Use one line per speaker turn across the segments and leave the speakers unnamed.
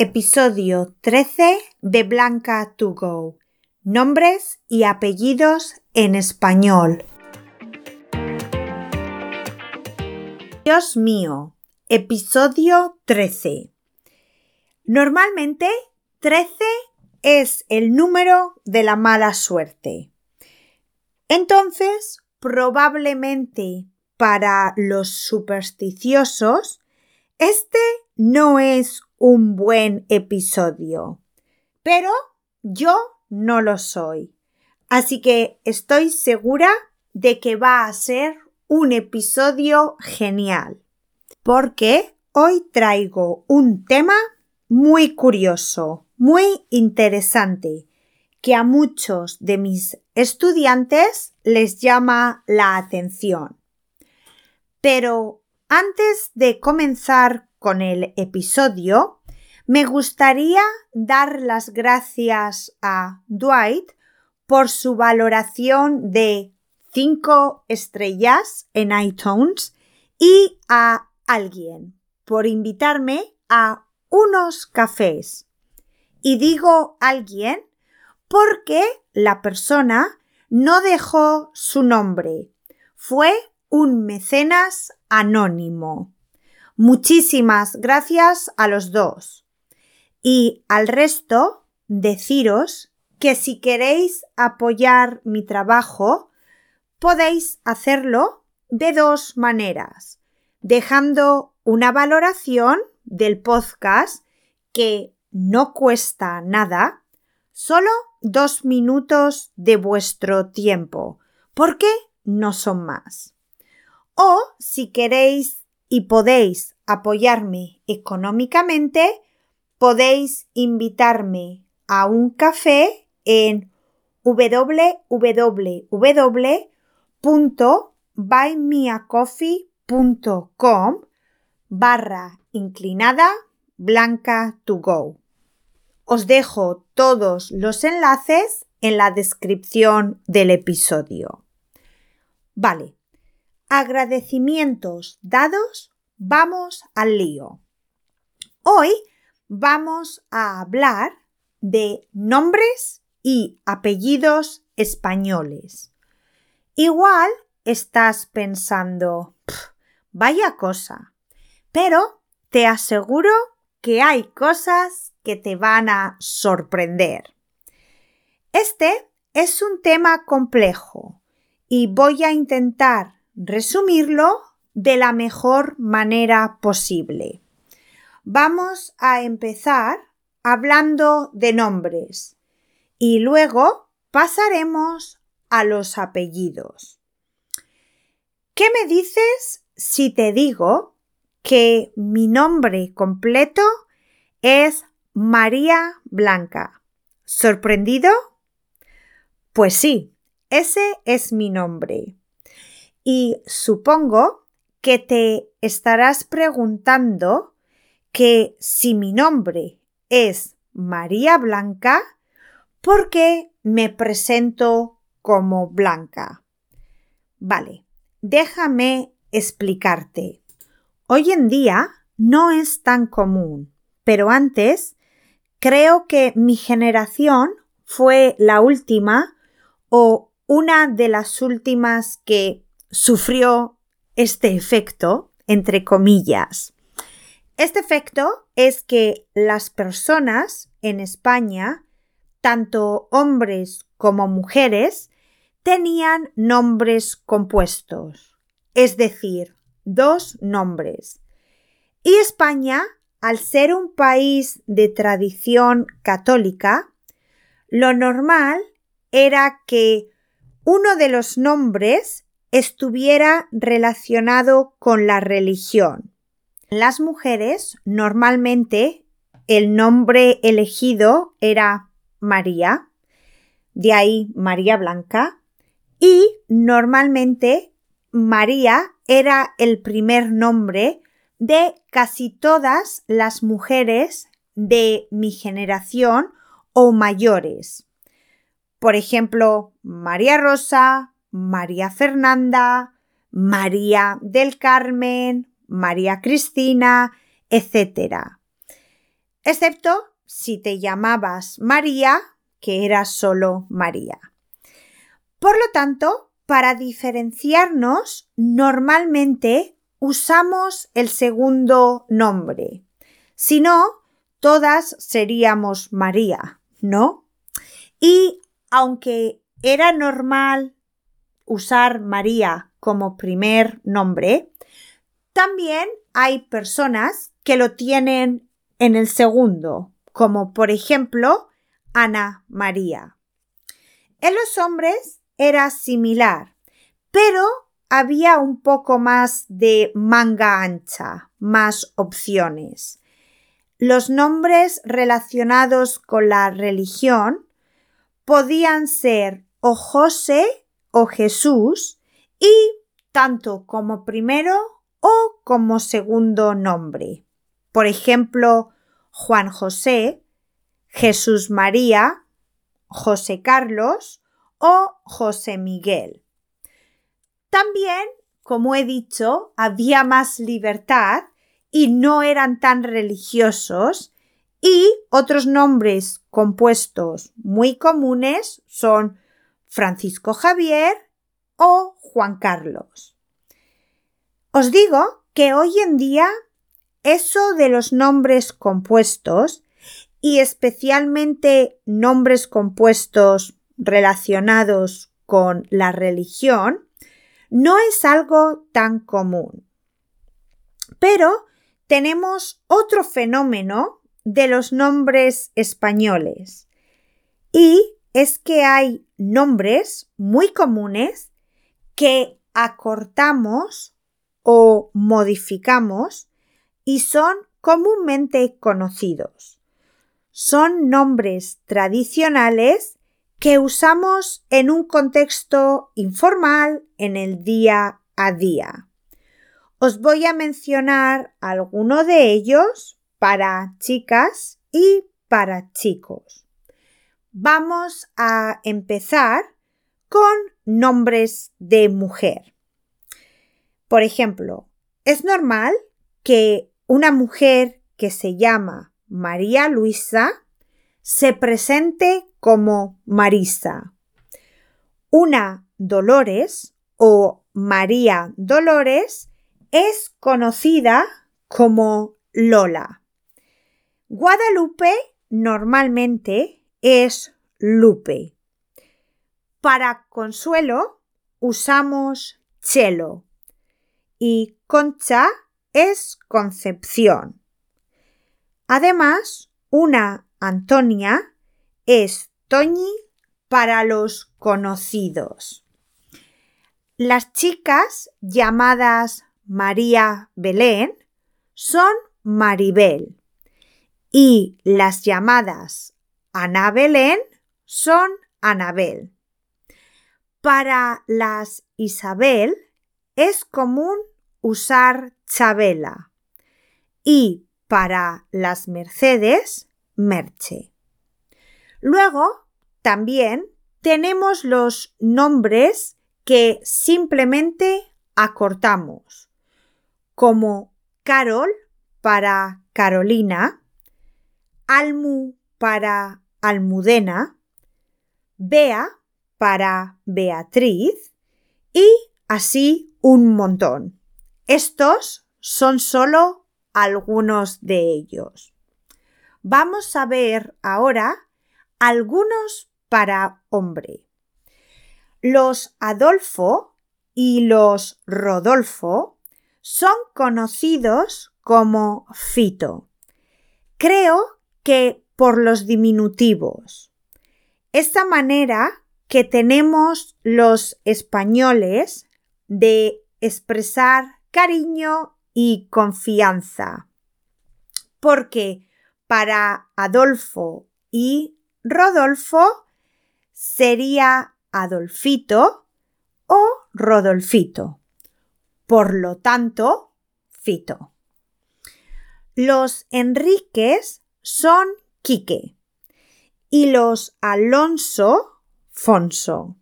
Episodio 13 de Blanca to Go. Nombres y apellidos en español. Dios mío. Episodio 13. Normalmente 13 es el número de la mala suerte. Entonces, probablemente para los supersticiosos, este no es un buen episodio. Pero yo no lo soy. Así que estoy segura de que va a ser un episodio genial. Porque hoy traigo un tema muy curioso, muy interesante, que a muchos de mis estudiantes les llama la atención. Pero antes de comenzar con el episodio, me gustaría dar las gracias a Dwight por su valoración de 5 estrellas en iTunes y a alguien por invitarme a unos cafés. Y digo alguien porque la persona no dejó su nombre. Fue un mecenas anónimo. Muchísimas gracias a los dos. Y al resto, deciros que si queréis apoyar mi trabajo, podéis hacerlo de dos maneras. Dejando una valoración del podcast que no cuesta nada, solo dos minutos de vuestro tiempo, porque no son más. O si queréis y podéis apoyarme económicamente, podéis invitarme a un café en www.buymeacoffee.com barra inclinada blanca to go. Os dejo todos los enlaces en la descripción del episodio. Vale, agradecimientos dados, vamos al lío. Hoy vamos a hablar de nombres y apellidos españoles. Igual estás pensando, vaya cosa, pero te aseguro que hay cosas que te van a sorprender. Este es un tema complejo y voy a intentar resumirlo de la mejor manera posible. Vamos a empezar hablando de nombres y luego pasaremos a los apellidos. ¿Qué me dices si te digo que mi nombre completo es María Blanca? ¿Sorprendido? Pues sí, ese es mi nombre. Y supongo que te estarás preguntando que si mi nombre es María Blanca, ¿por qué me presento como Blanca? Vale, déjame explicarte. Hoy en día no es tan común, pero antes creo que mi generación fue la última o una de las últimas que sufrió este efecto, entre comillas. Este efecto es que las personas en España, tanto hombres como mujeres, tenían nombres compuestos, es decir, dos nombres. Y España, al ser un país de tradición católica, lo normal era que uno de los nombres estuviera relacionado con la religión. Las mujeres normalmente el nombre elegido era María, de ahí María Blanca, y normalmente María era el primer nombre de casi todas las mujeres de mi generación o mayores. Por ejemplo, María Rosa, María Fernanda, María del Carmen, María Cristina, etc. excepto si te llamabas María, que era solo María. Por lo tanto, para diferenciarnos, normalmente usamos el segundo nombre. Si no, todas seríamos María, ¿no? Y aunque era normal usar María como primer nombre, también hay personas que lo tienen en el segundo, como por ejemplo Ana María. En los hombres era similar, pero había un poco más de manga ancha, más opciones. Los nombres relacionados con la religión podían ser o José o Jesús y tanto como primero o como segundo nombre. Por ejemplo, Juan José, Jesús María, José Carlos o José Miguel. También, como he dicho, había más libertad y no eran tan religiosos y otros nombres compuestos muy comunes son Francisco Javier o Juan Carlos. Os digo que hoy en día eso de los nombres compuestos y especialmente nombres compuestos relacionados con la religión no es algo tan común. Pero tenemos otro fenómeno de los nombres españoles y es que hay nombres muy comunes que acortamos o modificamos y son comúnmente conocidos. Son nombres tradicionales que usamos en un contexto informal en el día a día. Os voy a mencionar alguno de ellos para chicas y para chicos. Vamos a empezar con nombres de mujer. Por ejemplo, es normal que una mujer que se llama María Luisa se presente como Marisa. Una Dolores o María Dolores es conocida como Lola. Guadalupe normalmente es Lupe. Para consuelo usamos Chelo y Concha es Concepción. Además, una Antonia es Toñi para los conocidos. Las chicas llamadas María Belén son Maribel y las llamadas Ana Belén son Anabel. Para las Isabel es común usar Chabela y para las Mercedes, Merche. Luego, también tenemos los nombres que simplemente acortamos, como Carol para Carolina, Almu para Almudena, Bea para Beatriz y así un montón. Estos son solo algunos de ellos. Vamos a ver ahora algunos para hombre. Los Adolfo y los Rodolfo son conocidos como Fito. Creo que por los diminutivos. Esta manera que tenemos los españoles de expresar cariño y confianza. Porque para Adolfo y Rodolfo sería Adolfito o Rodolfito. Por lo tanto, Fito. Los Enríquez son Quique y los Alonso, Fonso.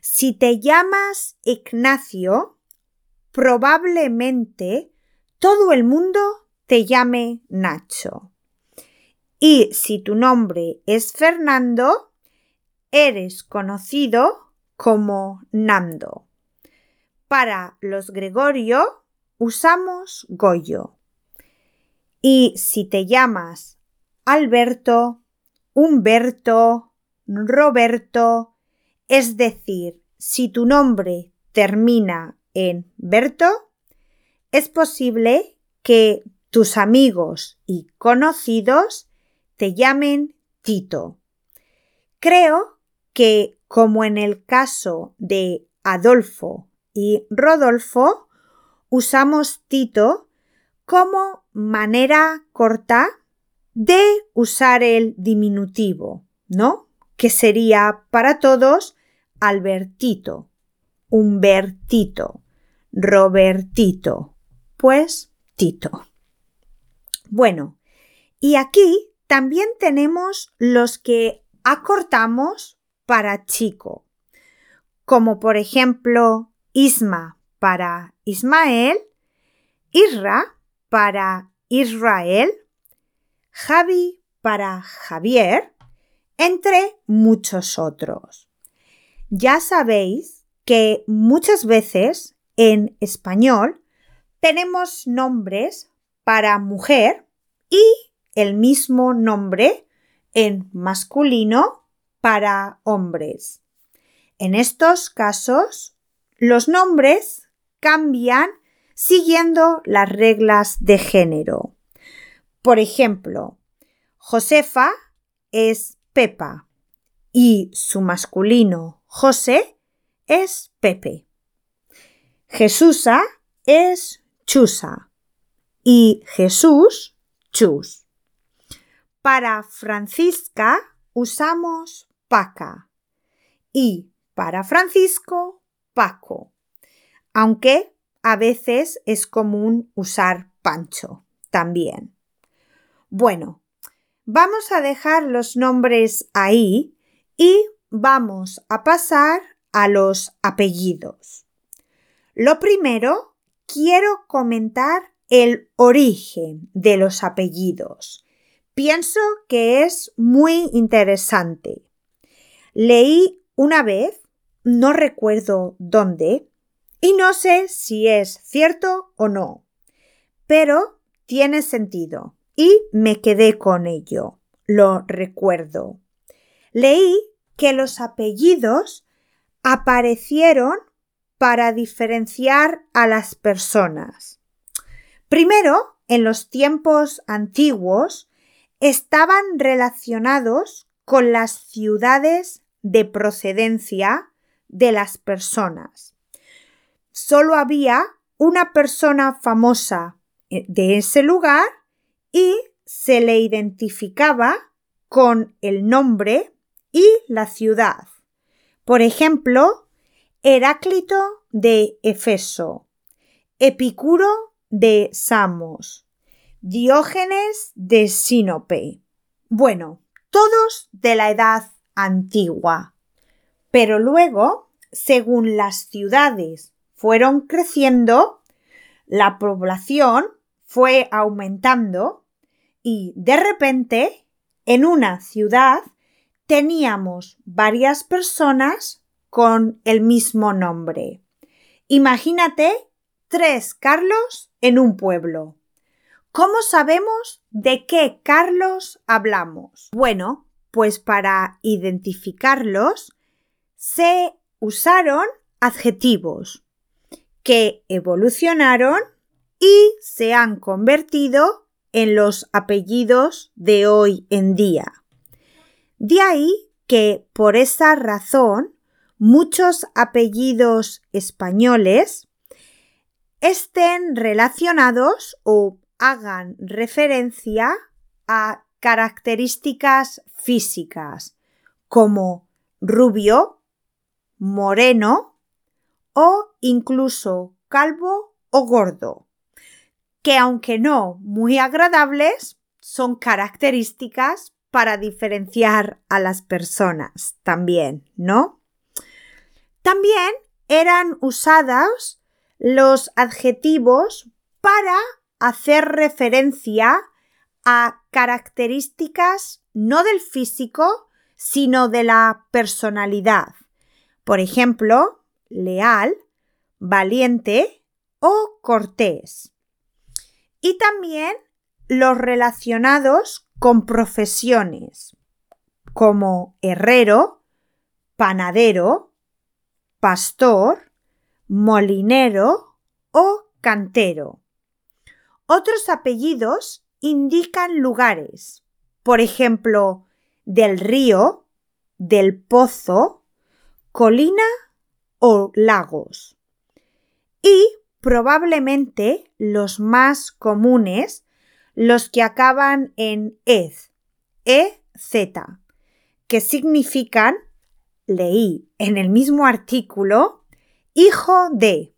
Si te llamas Ignacio, probablemente todo el mundo te llame Nacho. Y si tu nombre es Fernando, eres conocido como Nando. Para los Gregorio usamos Goyo. Y si te llamas Alberto, Humberto, Roberto, es decir, si tu nombre termina en Berto, es posible que tus amigos y conocidos te llamen Tito. Creo que, como en el caso de Adolfo y Rodolfo, usamos Tito como manera corta de usar el diminutivo, ¿no? Que sería para todos Albertito, Humbertito, Robertito, pues Tito. Bueno, y aquí también tenemos los que acortamos para chico, como por ejemplo Isma para Ismael, Isra para Israel, Javi para Javier, entre muchos otros. Ya sabéis que muchas veces en español tenemos nombres para mujer y el mismo nombre en masculino para hombres. En estos casos, los nombres cambian siguiendo las reglas de género. Por ejemplo, Josefa es Pepa y su masculino José es Pepe. Jesusa es Chusa y Jesús Chus. Para Francisca usamos Paca y para Francisco Paco, aunque a veces es común usar Pancho también. Bueno, vamos a dejar los nombres ahí y vamos a pasar a los apellidos. Lo primero, quiero comentar el origen de los apellidos Pienso que es muy interesante. Leí una vez, no recuerdo dónde, y no sé si es cierto o no, pero tiene sentido y me quedé con ello. Lo recuerdo. Leí que los apellidos aparecieron para diferenciar a las personas. Primero, en los tiempos antiguos, estaban relacionados con las ciudades de procedencia de las personas. Solo había una persona famosa eh, de ese lugar y se le identificaba con el nombre y la ciudad. Por ejemplo, Heráclito de Efeso, Epicuro de Samos, Diógenes de Sinope. Bueno, todos de la edad antigua. Pero luego, según las ciudades fueron creciendo, la población fue aumentando y de repente en una ciudad teníamos varias personas con el mismo nombre. Imagínate tres Carlos en un pueblo. ¿Cómo sabemos de qué Carlos hablamos? Bueno, pues para identificarlos se usaron adjetivos que evolucionaron y se han convertido en los apellidos de hoy en día. De ahí que por esa razón muchos apellidos españoles estén relacionados o hagan referencia a características físicas como rubio, moreno o incluso calvo o gordo, que aunque no muy agradables, son características para diferenciar a las personas también, ¿no? También eran usados los adjetivos para hacer referencia a características no del físico, sino de la personalidad. Por ejemplo, leal, valiente o cortés. Y también los relacionados con profesiones como herrero, panadero, pastor, molinero o cantero. Otros apellidos indican lugares, por ejemplo, del río, del pozo, colina o lagos. Y probablemente los más comunes, los que acaban en ez, ez, que significan, leí en el mismo artículo, hijo de.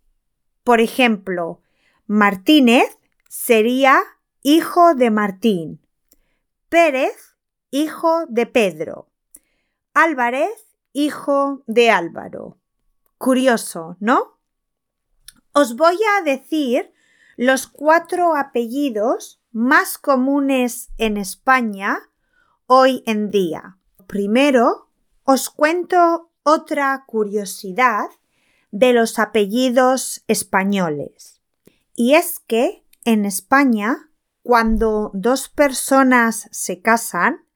Por ejemplo, Martínez sería hijo de Martín. Pérez, hijo de Pedro. Álvarez, hijo de Álvaro. Curioso, ¿no? Os voy a decir los cuatro apellidos más comunes en España hoy en día. Primero, os cuento otra curiosidad de los apellidos españoles. Y es que en España, cuando dos personas se casan,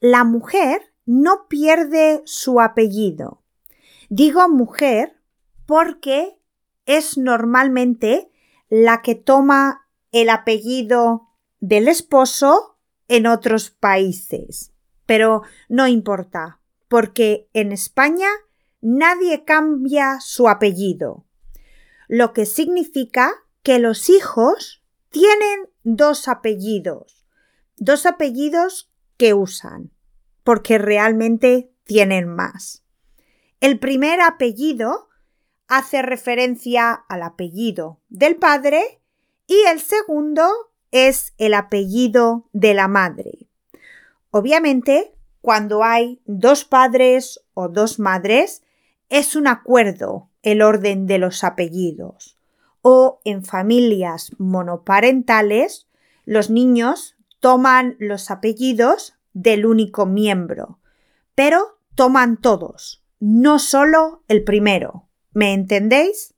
la mujer no pierde su apellido. Digo mujer porque es normalmente la que toma el apellido del esposo en otros países. Pero no importa, porque en España nadie cambia su apellido, lo que significa que los hijos tienen dos apellidos, dos apellidos que usan, porque realmente tienen más. El primer apellido hace referencia al apellido del padre y el segundo es el apellido de la madre. Obviamente, cuando hay dos padres o dos madres, es un acuerdo el orden de los apellidos o en familias monoparentales, los niños toman los apellidos del único miembro, pero toman todos, no solo el primero. ¿Me entendéis?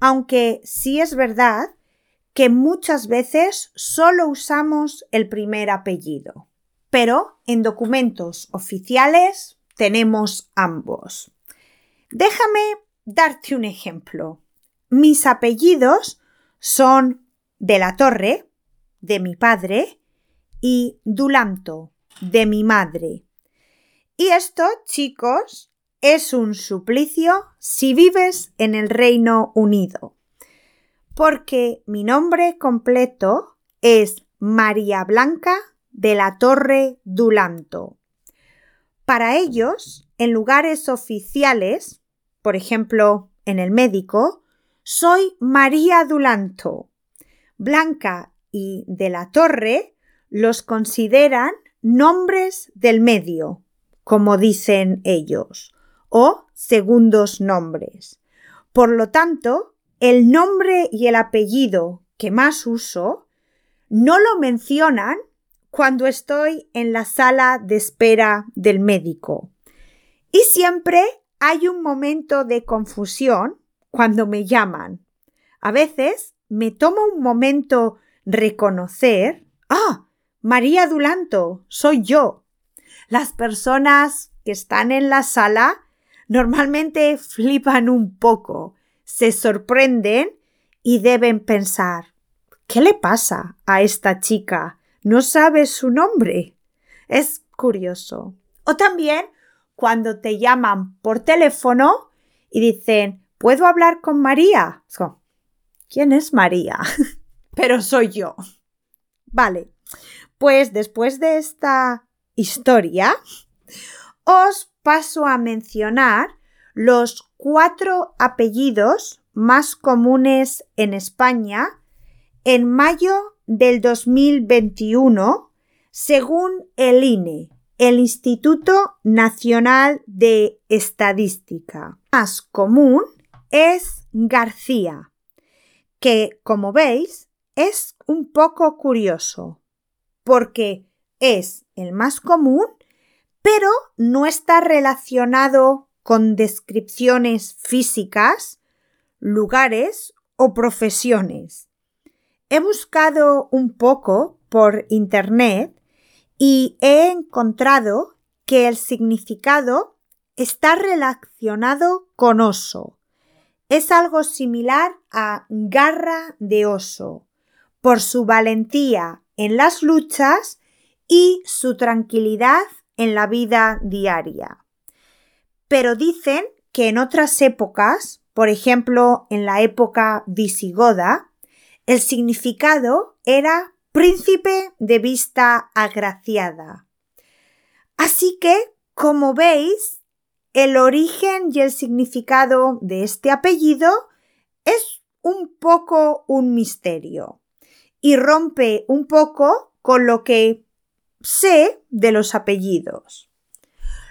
Aunque sí es verdad que muchas veces solo usamos el primer apellido, pero en documentos oficiales tenemos ambos. Déjame darte un ejemplo. Mis apellidos son de la Torre, de mi padre, y Dulanto, de mi madre. Y esto, chicos, es un suplicio si vives en el Reino Unido, porque mi nombre completo es María Blanca de la Torre Dulanto. Para ellos, en lugares oficiales, por ejemplo, en el médico, soy María Dulanto. Blanca y de la Torre los consideran nombres del medio, como dicen ellos, o segundos nombres. Por lo tanto, el nombre y el apellido que más uso no lo mencionan cuando estoy en la sala de espera del médico. Y siempre hay un momento de confusión cuando me llaman. A veces me tomo un momento reconocer, ah, María Dulanto, soy yo. Las personas que están en la sala normalmente flipan un poco, se sorprenden y deben pensar, ¿qué le pasa a esta chica? ¿No sabe su nombre? Es curioso. O también cuando te llaman por teléfono y dicen, ¿Puedo hablar con María? ¿Quién es María? Pero soy yo. Vale, pues después de esta historia, os paso a mencionar los cuatro apellidos más comunes en España en mayo del 2021, según el INE, el Instituto Nacional de Estadística. Más común es García, que, como veis, es un poco curioso. porque es el más común, pero no está relacionado con descripciones físicas, lugares o profesiones. He buscado un poco por Internet y he encontrado que el significado está relacionado con oso. Es algo similar a garra de oso, por su valentía en las luchas y su tranquilidad en la vida diaria. Pero dicen que en otras épocas, por ejemplo en la época visigoda, el significado era príncipe de vista agraciada. Así que, como veis, el origen y el significado de este apellido es un poco un misterio y rompe un poco con lo que sé de los apellidos.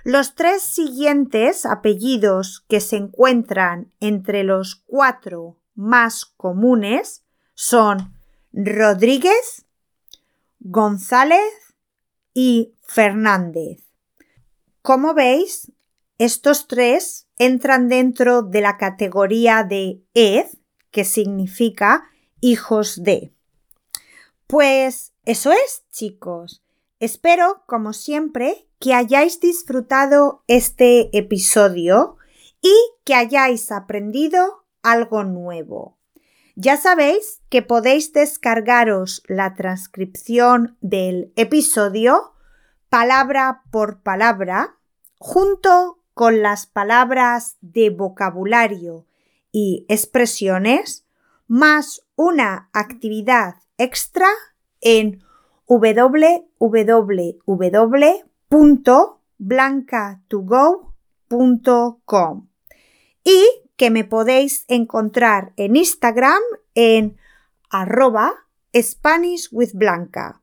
Los tres siguientes apellidos que se encuentran entre los cuatro más comunes son Rodríguez, González y Fernández. Como veis, estos tres entran dentro de la categoría de Ed, que significa hijos de. Pues eso es, chicos. Espero, como siempre, que hayáis disfrutado este episodio y que hayáis aprendido algo nuevo. Ya sabéis que podéis descargaros la transcripción del episodio palabra por palabra junto con las palabras de vocabulario y expresiones más una actividad extra en www.blancatogo.com y que me podéis encontrar en Instagram en arroba Spanish with Blanca.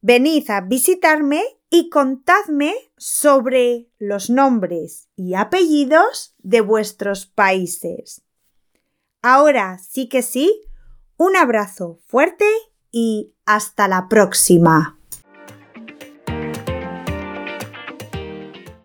Venid a visitarme y contadme sobre los nombres y apellidos de vuestros países. Ahora sí que sí, un abrazo fuerte y hasta la próxima.